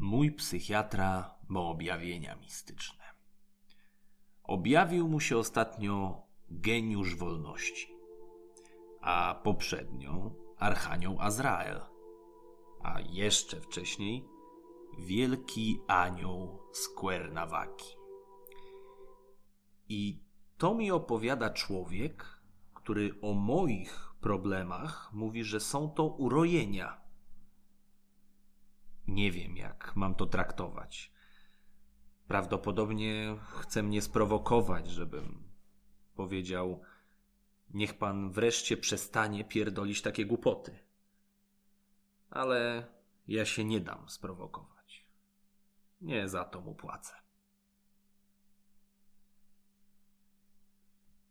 Mój psychiatra ma objawienia mistyczne. Objawił mu się ostatnio geniusz wolności, a poprzednio archanioł Azrael, a jeszcze wcześniej wielki anioł z. I to mi opowiada człowiek, który o moich problemach mówi, że są to urojenia. Nie wiem, jak mam to traktować. Prawdopodobnie chce mnie sprowokować, żebym powiedział: Niech pan wreszcie przestanie pierdolić takie głupoty. Ale ja się nie dam sprowokować. Nie za to mu płacę.